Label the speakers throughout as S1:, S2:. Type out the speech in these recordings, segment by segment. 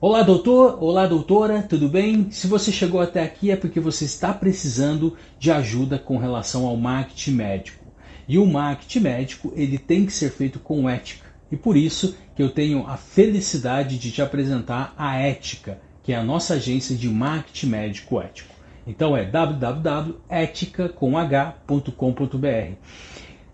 S1: Olá, doutor! Olá, doutora! Tudo bem? Se você chegou até aqui é porque você está precisando de ajuda com relação ao marketing médico. E o marketing médico ele tem que ser feito com ética. E por isso que eu tenho a felicidade de te apresentar a Ética, que é a nossa agência de marketing médico ético. Então é www.etica.com.br.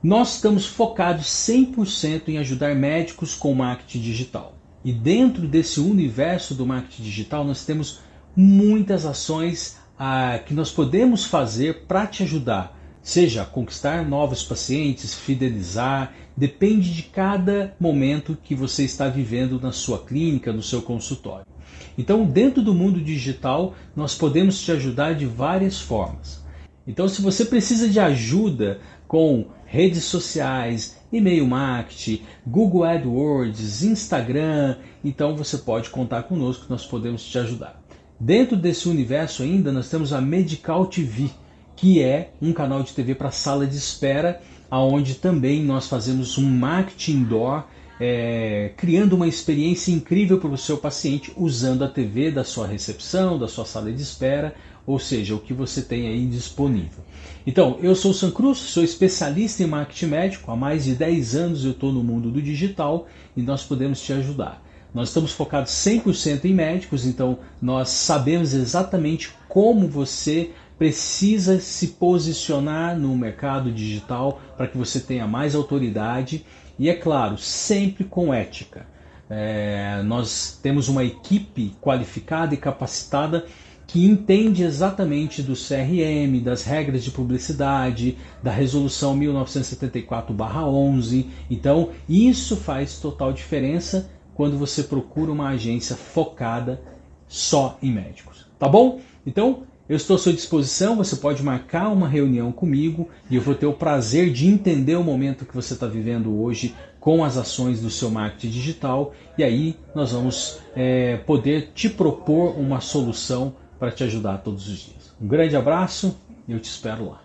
S1: Nós estamos focados 100% em ajudar médicos com marketing digital. E dentro desse universo do marketing digital, nós temos muitas ações ah, que nós podemos fazer para te ajudar, seja conquistar novos pacientes, fidelizar, depende de cada momento que você está vivendo na sua clínica, no seu consultório. Então, dentro do mundo digital, nós podemos te ajudar de várias formas. Então, se você precisa de ajuda com redes sociais, e-mail marketing, Google AdWords, Instagram, então você pode contar conosco nós podemos te ajudar. Dentro desse universo ainda nós temos a Medical TV, que é um canal de TV para sala de espera, aonde também nós fazemos um marketing indoor, é, criando uma experiência incrível para o seu paciente usando a TV da sua recepção, da sua sala de espera ou seja, o que você tem aí disponível. Então, eu sou o San Cruz, sou especialista em marketing médico, há mais de 10 anos eu estou no mundo do digital e nós podemos te ajudar. Nós estamos focados 100% em médicos, então nós sabemos exatamente como você precisa se posicionar no mercado digital para que você tenha mais autoridade e, é claro, sempre com ética. É, nós temos uma equipe qualificada e capacitada que entende exatamente do CRM, das regras de publicidade, da resolução 1974/11. Então, isso faz total diferença quando você procura uma agência focada só em médicos. Tá bom? Então, eu estou à sua disposição, você pode marcar uma reunião comigo e eu vou ter o prazer de entender o momento que você está vivendo hoje com as ações do seu marketing digital e aí nós vamos é, poder te propor uma solução para te ajudar todos os dias. Um grande abraço e eu te espero lá.